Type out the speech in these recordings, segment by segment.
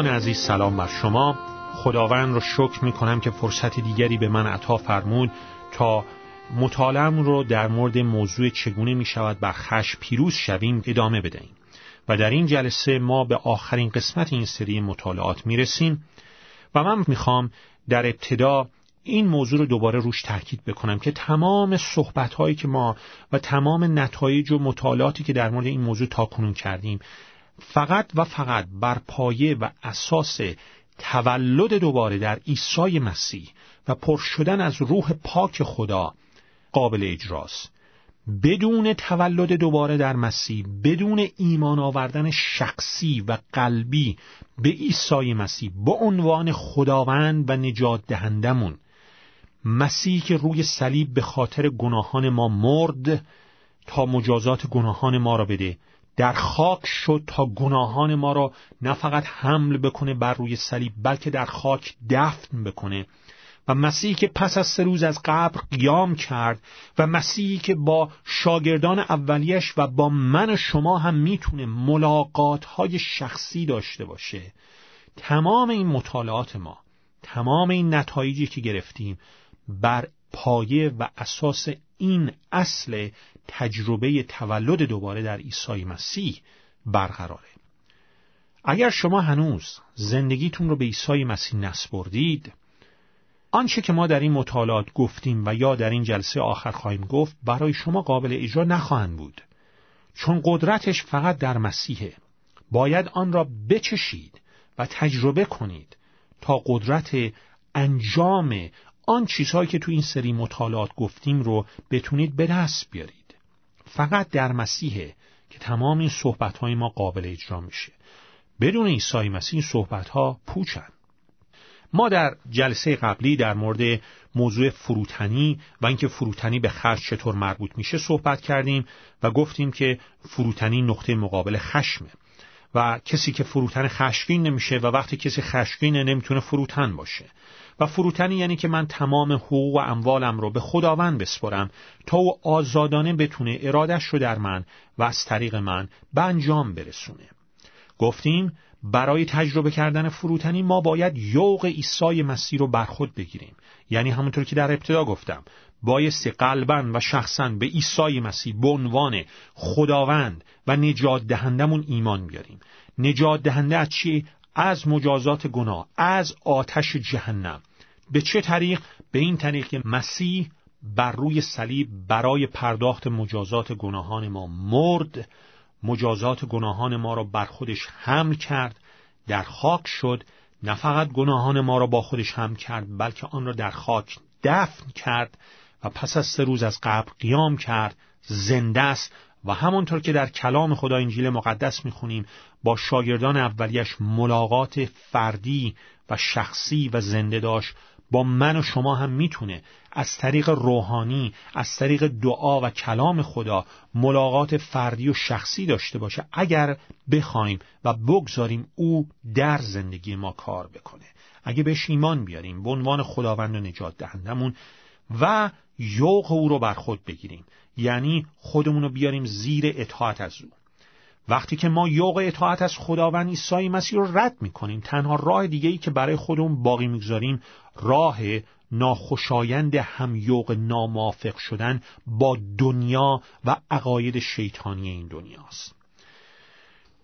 دوستان عزیز سلام بر شما. خداوند رو شکر می کنم که فرصت دیگری به من عطا فرمود تا مطالعم رو در مورد موضوع چگونه می شود بر خش پیروز شویم ادامه بدهیم. و در این جلسه ما به آخرین قسمت این سری مطالعات می رسیم و من می‌خوام در ابتدا این موضوع رو دوباره روش تاکید بکنم که تمام صحبت هایی که ما و تمام نتایج و مطالعاتی که در مورد این موضوع تاکنون کردیم فقط و فقط بر پایه و اساس تولد دوباره در عیسی مسیح و پر شدن از روح پاک خدا قابل اجراست. بدون تولد دوباره در مسیح بدون ایمان آوردن شخصی و قلبی به عیسی مسیح به عنوان خداوند و نجات دهندمون مسیح که روی صلیب به خاطر گناهان ما مرد تا مجازات گناهان ما را بده. در خاک شد تا گناهان ما را نه فقط حمل بکنه بر روی صلیب بلکه در خاک دفن بکنه. و مسیحی که پس از سه روز از قبر قیام کرد و مسیحی که با شاگردان اولیش و با من و شما هم می‌تونه ملاقات های شخصی داشته باشه. تمام این مطالعات ما تمام این نتایجی که گرفتیم بر پایه و اساس این اصل تجربه تولد دوباره در عیسی مسیح برقراره. اگر شما هنوز زندگیتون رو به عیسی مسیح نسپردید آنچه که ما در این مطالعات گفتیم و یا در این جلسه آخر خواهیم گفت برای شما قابل اجرا نخواهند بود. چون قدرتش فقط در مسیحه. باید آن را بچشید و تجربه کنید تا قدرت انجام آن چیزهایی که تو این سری مطالعات گفتیم رو بتونید به دست بیارید. فقط در مسیحه که تمام این صحبت ما قابل اجرا میشه. بدون عیسی مسیح این صحبت ها پوچن. ما در جلسه قبلی در مورد موضوع فروتنی و اینکه فروتنی به خرج چطور مربوط میشه صحبت کردیم و گفتیم که فروتنی نقطه مقابل خشمه. و کسی که فروتن خشمگین نمیشه و وقتی کسی خشمگینه نمی‌تونه فروتن باشه. و فروتنی یعنی که من تمام حقوق و اموالم رو به خداوند بسپرم تا او آزادانه بتونه ارادش رو در من و از طریق من به انجام برسونه. گفتیم برای تجربه کردن فروتنی ما باید یوق عیسی مسیح رو بر خود بگیریم. یعنی همونطور که در ابتدا گفتم بایستی قلبا و شخصا به عیسی مسیح به عنوان خداوند و نجات دهندمون ایمان بیاریم. نجات دهنده از چی؟ از مجازات گناه از آتش جهنم. به چه طریق؟ به این طریق که مسیح بر روی صلیب برای پرداخت مجازات گناهان ما مرد مجازات گناهان ما را بر خودش حمل کرد در خاک شد. نه فقط گناهان ما را با خودش حمل کرد بلکه آن را در خاک دفن کرد و پس از سه روز از قبر قیام کرد زنده است. و همانطور که در کلام خدا انجیل مقدس می‌خونیم با شاگردان اولیش ملاقات فردی و شخصی و زنده داشت. با من و شما هم می‌تونه از طریق روحانی از طریق دعا و کلام خدا ملاقات فردی و شخصی داشته باشه اگر بخوایم و بگذاریم او در زندگی ما کار بکنه. اگه بهش ایمان بیاریم به عنوان خداوند و نجات دهندمون و یوق او رو بر خود بگیریم. یعنی خودمون رو بیاریم زیر اطاعت از او. وقتی که ما یوق اطاعت از خداوند عیسی مسیح رو رد می‌کنیم تنها راه دیگه که برای خودمون باقی می‌گذاریم راه ناخوشایند یوق نامافق شدن با دنیا و عقاید شیطانی این دنیاست.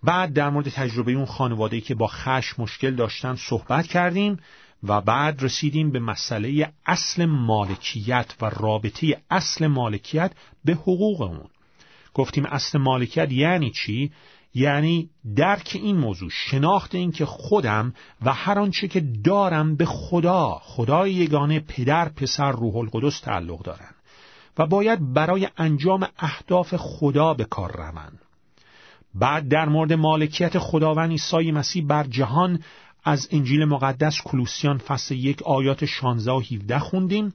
بعد در مورد تجربه اون خانواده که با خش مشکل داشتن صحبت کردیم و بعد رسیدیم به مسئله اصل مالکیت و رابطه اصل مالکیت به حقوق اون. گفتیم اصل مالکیت یعنی چی؟ یعنی درک این موضوع شناخت این که خودم و هر آنچه که دارم به خدا خدای یگانه پدر پسر روح القدس تعلق دارن و باید برای انجام اهداف خدا به کار روند بعد در مورد مالکیت خداوند عیسی مسیح بر جهان از انجیل مقدس کلوسیان فصل یک آیات 16 و 17 خوندیم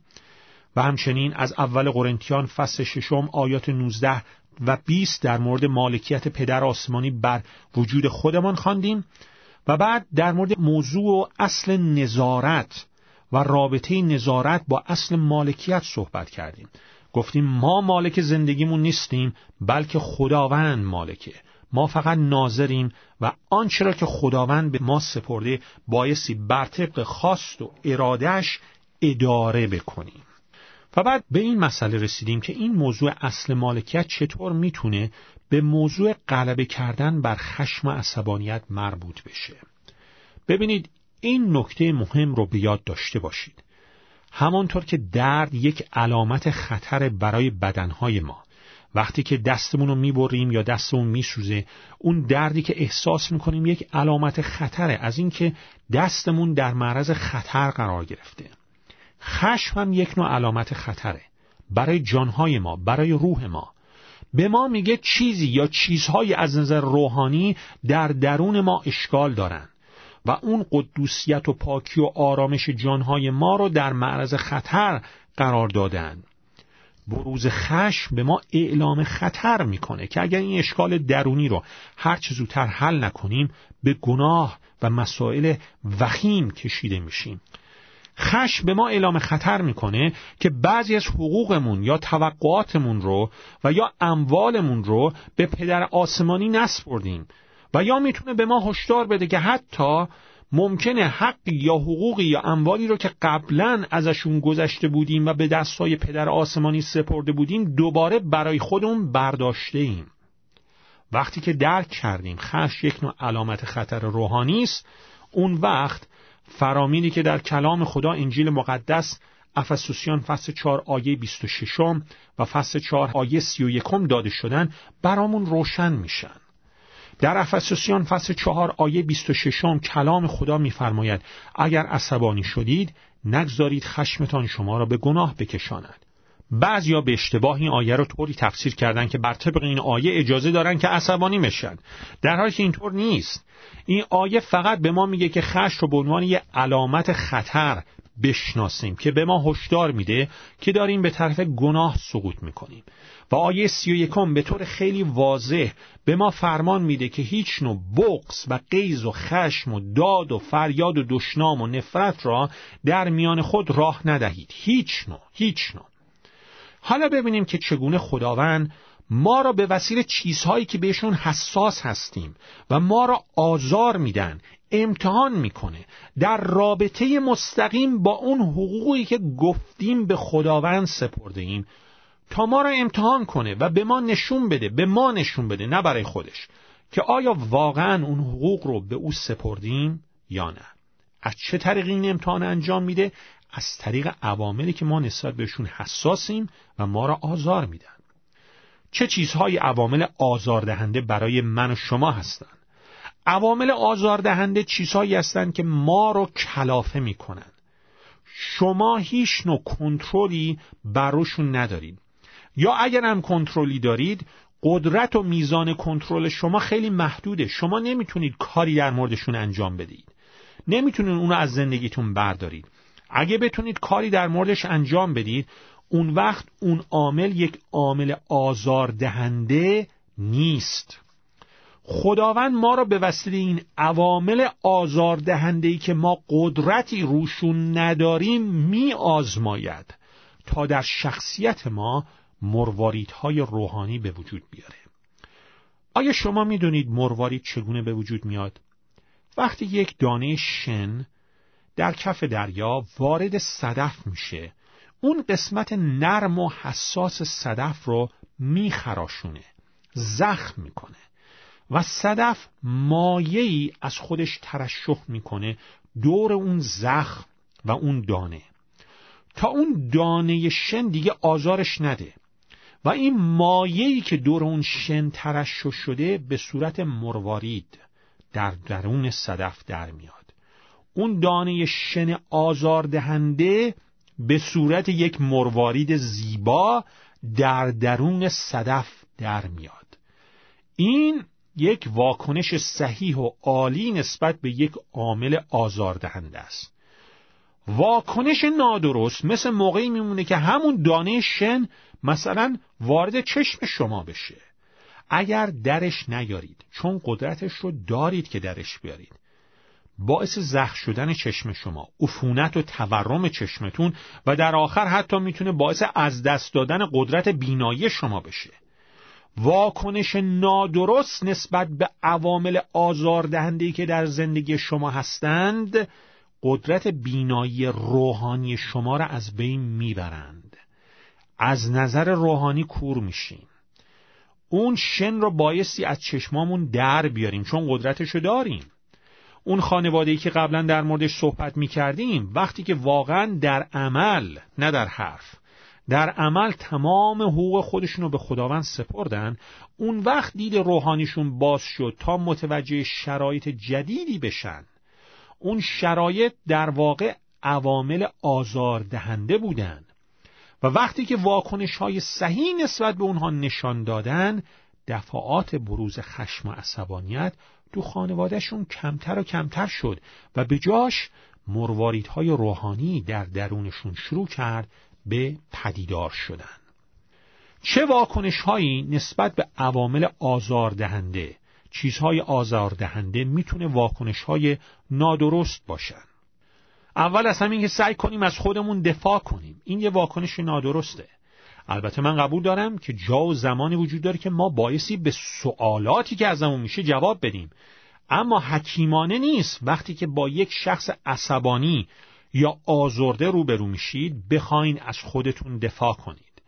و همچنین از اول قرنتیان فصل ششم آیات 19 و 20 در مورد مالکیت پدر آسمانی بر وجود خودمان خواندیم و بعد در مورد موضوع و اصل نظارت و رابطه نظارت با اصل مالکیت صحبت کردیم. گفتیم ما مالک زندگیمون نیستیم بلکه خداوند مالکه. ما فقط ناظریم و آنچه را که خداوند به ما سپرده بایستی بر طبق خواست و ارادهش اداره بکنیم. و بعد به این مسئله رسیدیم که این موضوع اصل مالکیت چطور می‌تونه به موضوع غلبه کردن بر خشم و عصبانیت مربوط بشه. ببینید این نکته مهم رو به یاد داشته باشید. همانطور که درد یک علامت خطر برای بدنهای ما. وقتی که دستمون رو می‌بریم یا دستمون میسوزه اون دردی که احساس می‌کنیم یک علامت خطره از اینکه دستمون در معرض خطر قرار گرفته. خشم هم یک نوع علامت خطره. برای جانهای ما برای روح ما. به ما میگه چیزی یا چیزهایی از نظر روحانی در درون ما اشکال دارن و اون قدوسیت و پاکی و آرامش جانهای ما رو در معرض خطر قرار دادن. بروز خشم به ما اعلام خطر می‌کنه که اگر این اشکال درونی رو هر چه زودتر حل نکنیم به گناه و مسائل وخیم کشیده میشیم. خشم به ما اعلام خطر می‌کنه که بعضی از حقوقمون یا توقعاتمون رو و یا اموالمون رو به پدر آسمانی نسپردیم و یا می‌تونه به ما هشدار بده که حتی ممکنه حقی یا حقوقی یا اموالی رو که قبلا ازشون گذشته بودیم و به دستای پدر آسمانی سپرده بودیم دوباره برای خودمون برداشته ایم. وقتی که درک کردیم خش یک نوع علامت خطر روحانی است اون وقت فرامینی که در کلام خدا انجیل مقدس افسوسیان فصل 4 آیه 26 و فصل 4 آیه 31 داده شدن برامون روشن میشن. در افسوسیان فصل 4 آیه 26 کلام خدا میفرماید اگر عصبانی شدید نگذارید خشمتان شما را به گناه بکشاند. بعضیا به اشتباه این آیه رو طوری تفسیر کردن که بر طبق این آیه اجازه دارن که عصبانی میشن در حالی که اینطور نیست. این آیه فقط به ما میگه که خشم رو به عنوان یه علامت خطر بشناسیم که به ما هشدار میده که داریم به طرف گناه سقوط می‌کنیم. و آیه سی و یکم به طور خیلی واضح به ما فرمان میده که هیچ نوع بغز و قیز و خشم و داد و فریاد و دشنام و نفرت را در میان خود راه ندهید. هیچ نوع هیچ نوع. حالا ببینیم که چگونه خداوند ما را به وسیله چیزهایی که بهشون حساس هستیم و ما را آزار میدن امتحان می‌کنه. در رابطه مستقیم با اون حقوقی که گفتیم به خداوند سپرده ایم. تا ما را امتحان کنه و به ما نشون بده به ما نشون بده نه برای خودش. که آیا واقعا اون حقوق رو به او سپردیم یا نه؟ از چه طریق این امتحان انجام میده؟ از طریق عواملی که ما نسبت بهشون حساسیم و ما را آزار میدن. چه چیزهای عوامل آزاردهنده برای من و شما هستند؟ عوامل آزاردهنده چیزهایی هستند که ما رو کلافه می‌کنن. شما هیچ نوع کنترلی بروشون ندارید. یا اگر هم کنترلی دارید قدرت و میزان کنترل شما خیلی محدوده. شما نمی‌تونید کاری در موردشون انجام بدید. نمی‌تونید اونو از زندگیتون بردارید. اگه بتونید کاری در موردش انجام بدید اون وقت اون عامل یک عامل آزاردهنده نیست خداوند ما را به وسیله این عوامل آزاردهنده ای که ما قدرتی روشون نداریم می آزماید تا در شخصیت ما مرواریدهای روحانی به وجود بیاره آیا شما می‌دونید مروارید چگونه به وجود میاد؟ وقتی یک دانه شن در کف دریا وارد صدف میشه. اون قسمت نرم و حساس صدف رو میخراشونه زخم می‌کنه و صدف مایهی از خودش ترشح می‌کنه دور اون زخم و اون دانه. تا اون دانه شن دیگه آزارش نده و این مایهی که دور اون شن ترشح شده به صورت مروارید در درون صدف در میاد. اون دانه شن آزاردهنده به صورت یک مروارید زیبا در درون صدف در میاد. این یک واکنش صحیح و عالی نسبت به یک عامل آزاردهنده است. واکنش نادرست مثل موقعی میمونه که همون دانه شن مثلا وارد چشم شما بشه. اگر درش نیارید چون قدرتش رو دارید که درش بیارید. باعث زخ شدن چشم شما عفونت و تورم چشمتون و در آخر حتی می‌تونه باعث از دست دادن قدرت بینایی شما بشه. واکنش نادرست نسبت به عوامل آزاردهندهی که در زندگی شما هستند قدرت بینایی روحانی شما را از بین می‌برند. از نظر روحانی کور میشین اون شن رو بایستی از چشمامون در بیاریم چون قدرتشو داریم. اون خانواده‌ای که قبلا در موردش صحبت می‌کردیم وقتی که واقعا در عمل نه در حرف در عمل تمام حقوق خودشون رو به خداوند سپردن اون وقت دید روحانیشون باز شد تا متوجه شرایط جدیدی بشن. اون شرایط در واقع عوامل آزاردهنده بودن. و وقتی که واکنش های صحیح نسبت به اونها نشان دادن دفعات بروز خشم و عصبانیت تو خانوادهشون کمتر و کمتر شد و به جاش مرواریدهای روحانی در درونشون شروع کرد به پدیدار شدن. چه واکنش هایی نسبت به عوامل آزاردهنده چیزهای آزاردهنده می‌تونه واکنش های نادرست باشن؟ اول از همین که سعی کنیم از خودمون دفاع کنیم. این یه واکنش نادرسته. البته من قبول دارم که جا و زمانی وجود داره که ما بایستی به سوالاتی که ازمون میشه جواب بدیم. اما حکیمانه نیست وقتی که با یک شخص عصبانی یا آزرده روبرو میشید بخواین از خودتون دفاع کنید.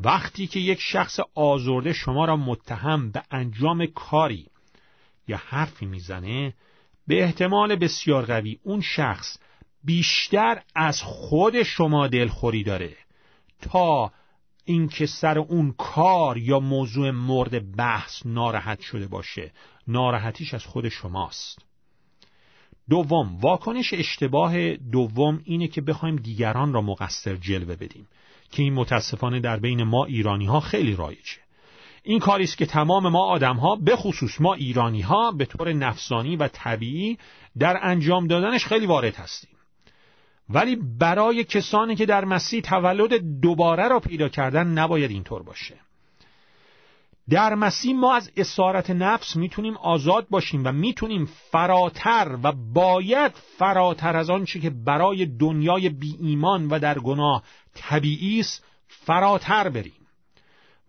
وقتی که یک شخص آزرده شما را متهم به انجام کاری یا حرفی می‌زنه به احتمال بسیار قوی اون شخص بیشتر از خود شما دلخوری داره تا اینکه سر اون کار یا موضوع مورد بحث ناراحت شده باشه. ناراحتیش از خود شماست. دوم واکنش اشتباه دوم اینه که بخوایم دیگران را مقصر جلوه بدیم که این متاسفانه در بین ما ایرانی ها خیلی رایجه. این کاری است که تمام ما آدم ها به خصوص ما ایرانی ها به طور نفسانی و طبیعی در انجام دادنش خیلی وارد هستیم. ولی برای کسانی که در مسیح تولد دوباره را پیدا کردن نباید اینطور باشه. در مسیح ما از اسارت نفس می‌تونیم آزاد باشیم و می‌تونیم فراتر و باید فراتر از آنچه که برای دنیای بی ایمان و در گناه طبیعی است فراتر بریم.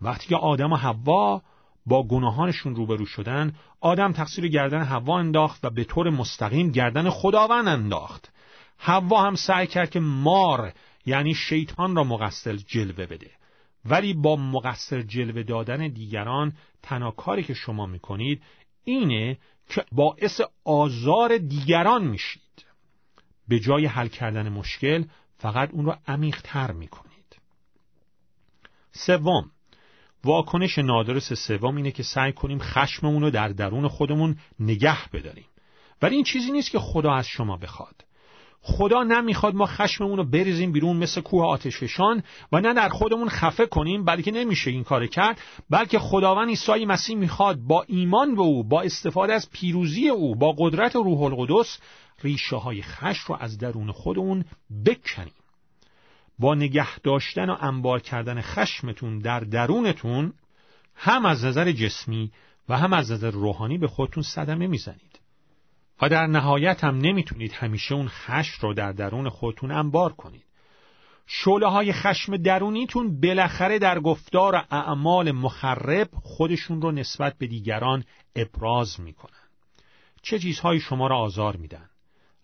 وقتی که آدم و حوا با گناهانشون روبرو شدن آدم تقصیر گردن حوا انداخت و به طور مستقیم گردن خداوند انداخت. حوا هم سعی کرد که مار یعنی شیطان را مقصر جلوه بده. ولی با مقصر جلوه دادن دیگران تنها کاری که شما می‌کنید اینه که باعث آزار دیگران میشید. به جای حل کردن مشکل فقط اون رو عمیقتر می‌کنید. سوم واکنش نادرست سوم اینه که سعی کنیم خشممون رو در درون خودمون نگه بداریم. ولی این چیزی نیست که خدا از شما بخواد. خدا نمی‌خواد ما خشممون رو بریزیم بیرون مثل کوه آتشفشان و نه در خودمون خفه کنیم بلکه نمیشه این کار کرد بلکه خداوند عیسی مسیح می‌خواد با ایمان به او با استفاده از پیروزی او با قدرت روح القدس ریشه های خشم رو از درون خودمون بکنیم. با نگه داشتن و انبار کردن خشمتون در درونتون هم از نظر جسمی و هم از نظر روحانی به خودتون صدمه می‌زنید. و در نهایت هم نمی‌تونید همیشه اون خشم رو در درون خودتون انبار کنید. شعله های خشم درونیتون بالاخره در گفتار اعمال مخرب خودشون رو نسبت به دیگران ابراز می‌کنن. چه چیزهایی شما را آزار میدن؟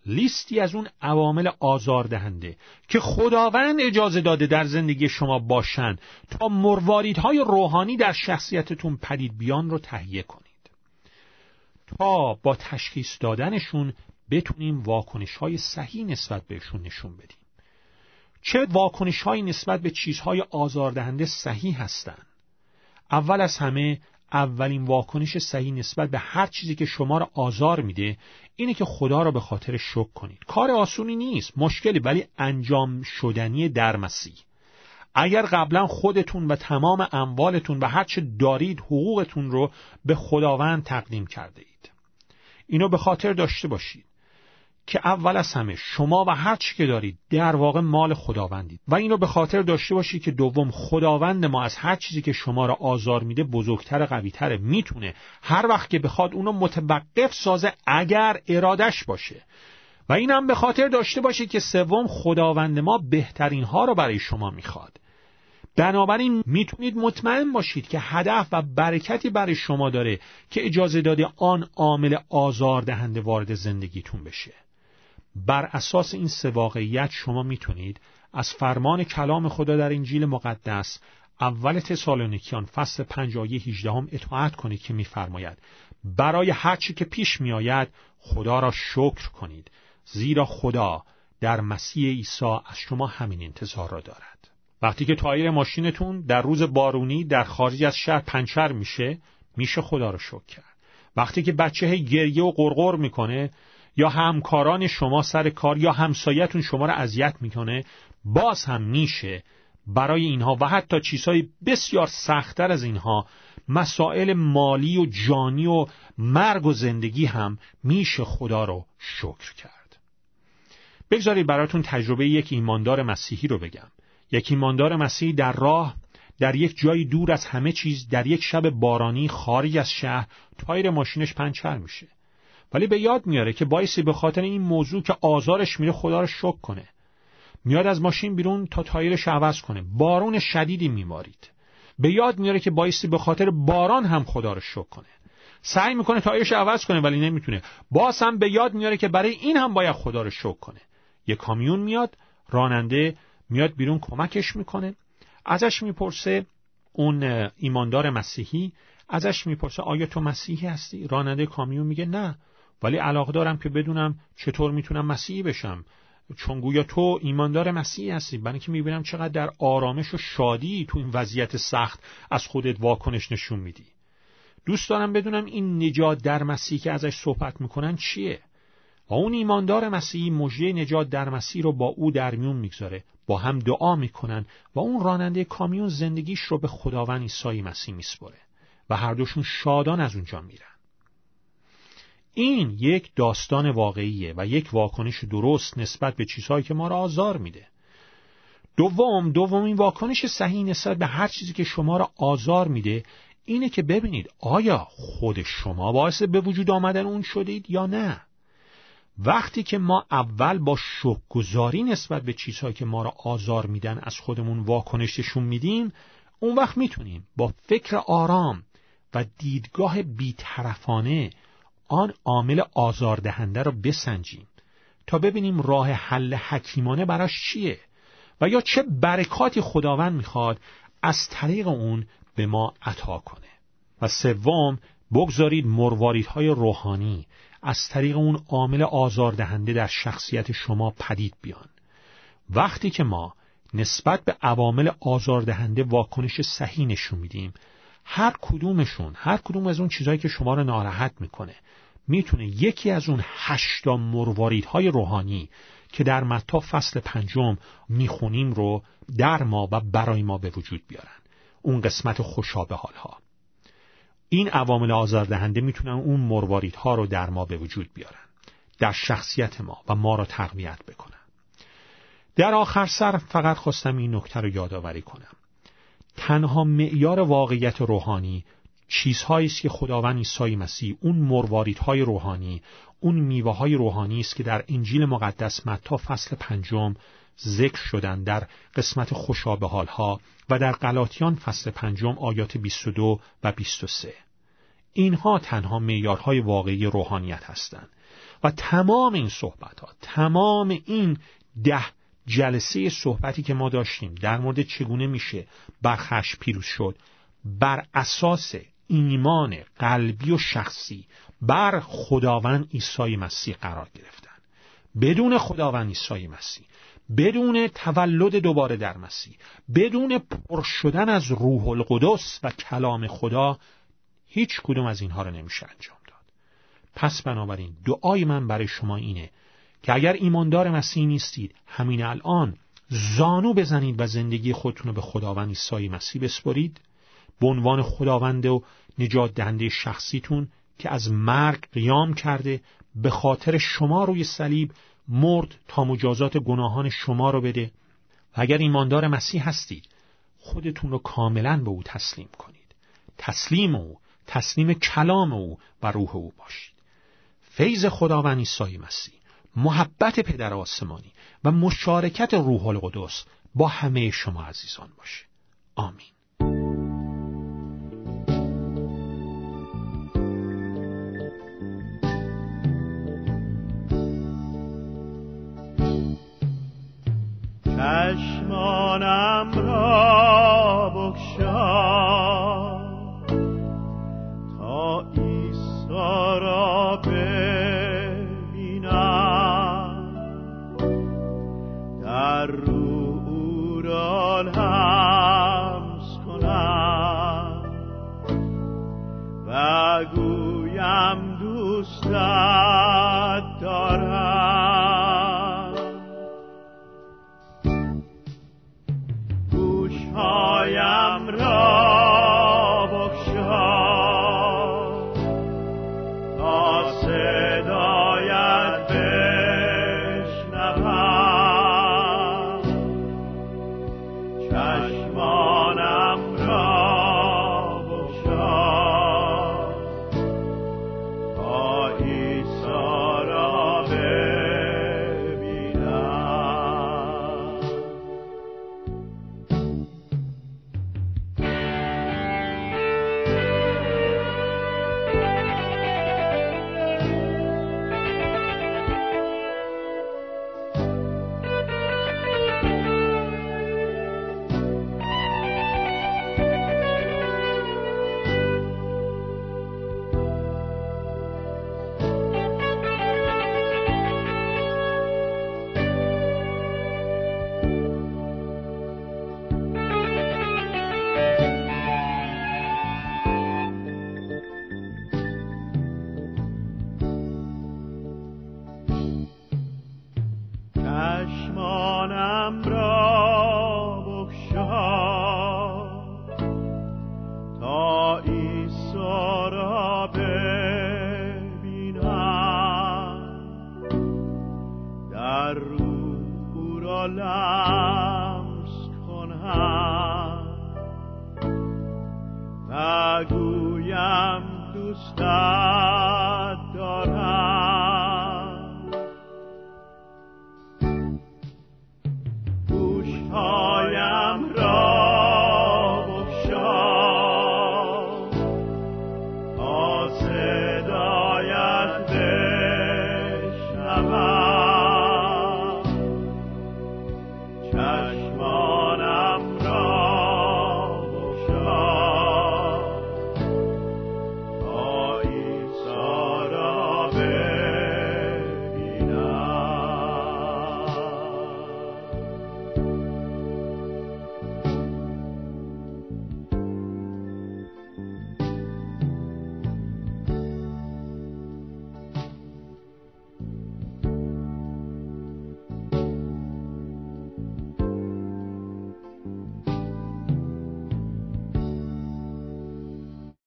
لیستی از اون عوامل آزاردهنده که خداوند اجازه داده در زندگی شما باشن تا مرواریدهای روحانی در شخصیتتون پدید بیان رو تهیه کنید. تا با تشخیص دادنشون بتونیم واکنش های صحیح نسبت بهشون نشون بدیم. چه واکنش های نسبت به چیزهای آزاردهنده صحیح هستند اول از همه اولین واکنش صحیح نسبت به هر چیزی که شما را آزار میده اینه که خدا را به خاطر شکر کنید. کار آسونی نیست مشکلی ولی انجام شدنی در مسیح. اگر قبلا خودتون و تمام اموالتون و هرچه دارید حقوقتون رو به خداوند تقدیم کرده اید. اینو به خاطر داشته باشید که اول از همه شما و هر چی که دارید در واقع مال خداوندید. و این رو به خاطر داشته باشید که دوم خداوند ما از هر چیزی که شما را آزار میده بزرگتر قویتره می‌تونه. هر وقت که بخواد اونو متوقف سازه اگر ارادش باشه. و این هم به خاطر داشته باشید که سوم خداوند ما بهترین ها رو برای شما می‌خواد. بنابراین می‌تونید مطمئن باشید که هدف و برکتی برای شما داره که اجازه داده آن عامل آزاردهنده وارد زندگیتون بشه. بر اساس این سه واقعیت شما می‌تونید از فرمان کلام خدا در انجیل مقدس اول تسالونیکیان فصل 5 آیه 18 هم اطاعت کنید که میفرماید برای هر چی که پیش میآید خدا را شکر کنید زیرا خدا در مسیح عیسی از شما همین انتظار را دارد. وقتی که تایر ماشینتون در روز بارونی در خارج از شهر پنچر میشه میشه خدا رو شکر کرد. وقتی که بچه گریه و قرقر می‌کنه یا همکاران شما سر کار یا همسایتون شما را اذیت می‌کنه باز هم میشه برای اینها و حتی چیزهای بسیار سختتر از اینها مسائل مالی و جانی و مرگ و زندگی هم میشه خدا رو شکر کرد. بگذارید براتون تجربه یک ایماندار مسیحی رو بگم. یک ایماندار مسیحی در راه در یک جایی دور از همه چیز در یک شب بارانی خارج از شهر تایر ماشینش پنچر میشه. ولی به یاد میاره که بایستی به خاطر این موضوع که آزارش میره خدا رو شک کنه. میاد از ماشین بیرون تا تایرش عوض کنه. بارون شدیدی میمارید. به یاد میاره که بایستی به خاطر باران هم خدا رو شک کنه. سعی می‌کنه تایرش عوض کنه ولی نمی‌تونه. باز هم به یاد میاره که برای این هم باید خدا رو شک کنه. یه کامیون میاد راننده میاد بیرون کمکش می‌کنه. ازش می‌پرسه اون ایماندار مسیحی. ازش می‌پرسه آیا تو مسیحی هستی؟ راننده کامیون میگه نه ولی علاقه دارم که بدونم چطور می‌تونم مسیحی بشم. چون گویا تو ایماندار مسیحی هستی. برای که می‌بینم چقدر در آرامش و شادی تو این وضعیت سخت از خودت واکنش نشون میدی. دوست دارم بدونم این نجات در مسیح که ازش صحبت می‌کنن چیه؟ و اون ایماندار مسیحی مژده نجات در مسیح رو با او در میون می‌گذاره. با هم دعا می‌کنن و اون راننده کامیون زندگیش رو به خداوند عیسی مسیح میسپره و هر دوشون شادان از اونجا میرن. این یک داستان واقعیه و یک واکنش درست نسبت به چیزهایی که ما را آزار میده. دوم دومین واکنش صحیح نسبت به هر چیزی که شما را آزار میده اینه که ببینید آیا خود شما باعث به وجود آمدن اون شدید یا نه. وقتی که ما اول با شکگذاری نسبت به چیزهایی که ما را آزار میدن از خودمون واکنششون میدیم اون وقت می‌تونیم با فکر آرام و دیدگاه بیطرفانه آن عامل آزاردهنده را بسنجیم تا ببینیم راه حل حکیمانه براش چیه و یا چه برکاتی خداوند می‌خواد از طریق اون به ما عطا کنه. و سوم بگذارید مرواریدهای روحانی از طریق اون عامل آزاردهنده در شخصیت شما پدید بیان. وقتی که ما نسبت به عوامل آزاردهنده واکنش صحیح نشون میدیم هر کدومشون هر کدوم از اون چیزهایی که شما رو ناراحت می‌کنه می‌تونه یکی از اون هشتا مرواریدهای روحانی که در متا فصل پنجم می‌خونیم رو در ما و برای ما به وجود بیارن. اون قسمت خوشابه حالها. این عوامل آزاردهنده می‌تونن اون مرواریدها رو در ما به وجود بیارن در شخصیت ما و ما را تقویت بکنن. در آخر سر فقط خواستم این نکته رو یادآوری کنم. تنها معیار واقعیت روحانی چیزهایی است که خداوند عیسی مسیح اون مرواریدهای روحانی اون میوه های روحانی است که در انجیل مقدس متا فصل پنجم ذکر شدن در قسمت خوشابه حالها و در غلاطیان فصل پنجم آیات 22 و 23 اینها تنها معیارهای واقعی روحانیت هستند و تمام این صحبت ها تمام این ده جلسه صحبتی که ما داشتیم در مورد چگونه میشه برخش پیروز شد بر اساس ایمان قلبی و شخصی بر خداوند عیسی مسیح قرار گرفتن. بدون خداوند عیسی مسیح بدون تولد دوباره در مسیح بدون پر شدن از روح القدس و کلام خدا هیچ کدوم از اینها رو نمیشه انجام داد. پس بنابراین دعای من برای شما اینه که اگر ایماندار مسیح نیستید همین الان زانو بزنید و زندگی خودتون رو به خداوند عیسی مسیح بسپرید به عنوان خداوند و نجات دهنده شخصیتون که از مرگ قیام کرده به خاطر شما روی صلیب مرد تا مجازات گناهان شما رو بده و اگر ایماندار مسیح هستید خودتون رو کاملا به او تسلیم کنید. تسلیم او تسلیم کلام او و روح او باشید. فیض خداوند عیسی مسیح محبت پدر آسمانی و مشارکت روح القدس با همه شما عزیزان باشه. آمین. چشمانم را